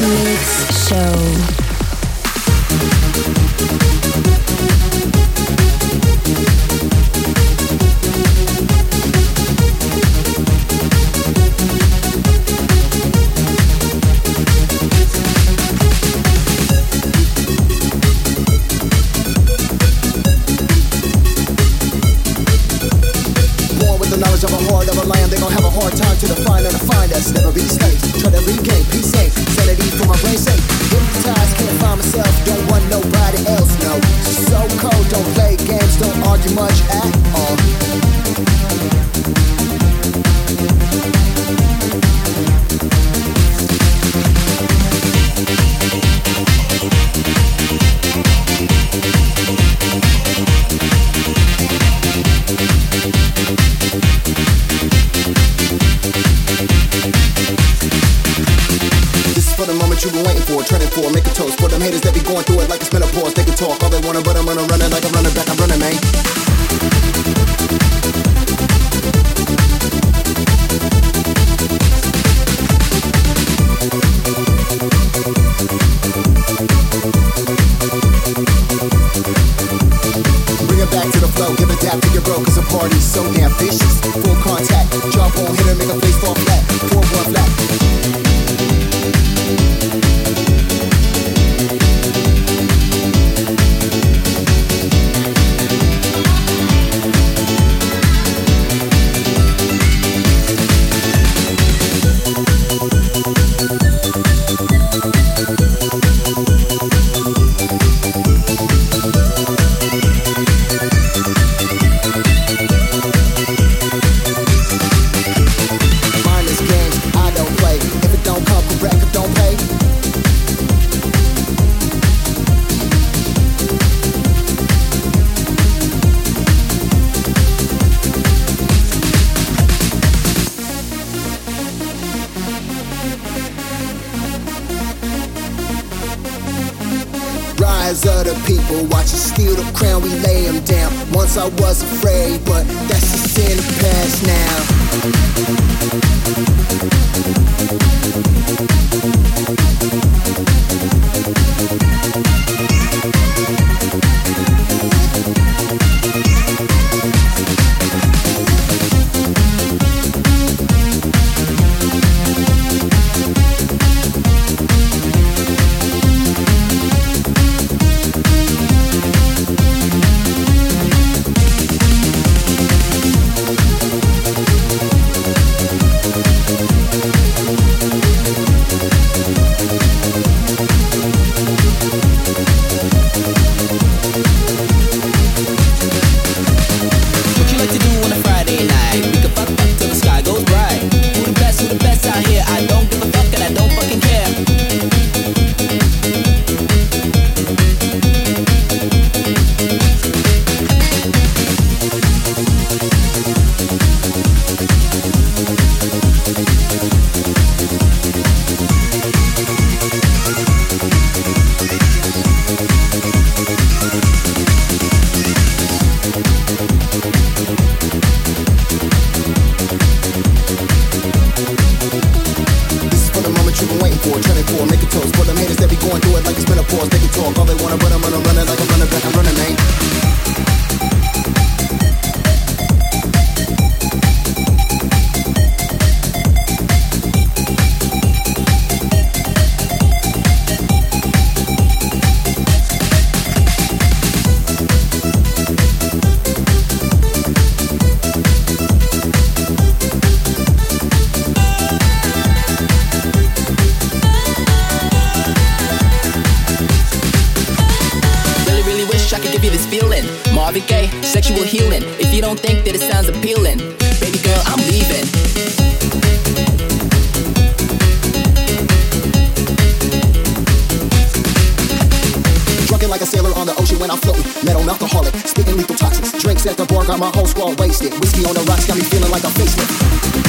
Remix Show. More time to define and define us. Never be slaves. Try to regain peace and sanity for my brain. Eh? Safe Hypnotized, can't find myself. Don't want nobody else, no. So cold, don't play games, don't argue much. Act trending for. It, make a toast for them haters that be going through it like it's menopause. They can talk all they wanna, but I'm gonna run it like I'm running back. I'm running, man. Rise of the people, watch us steal the crown, we lay them down. Once I was afraid, but that's been trending for, make a toast. For them haters that be going through it like it's menopause. They can talk all they wanna, but I'm gonna run it like I'm running back. I'm running, man. Gaye, sexual healing. If you don't think that it sounds appealing, baby girl, I'm leaving. Like a sailor on the ocean when I'm floating. Metal alcoholic, spitting lethal toxins. Drinks at the bar got my whole squad wasted. Whiskey on the rocks got me feeling like a facelift.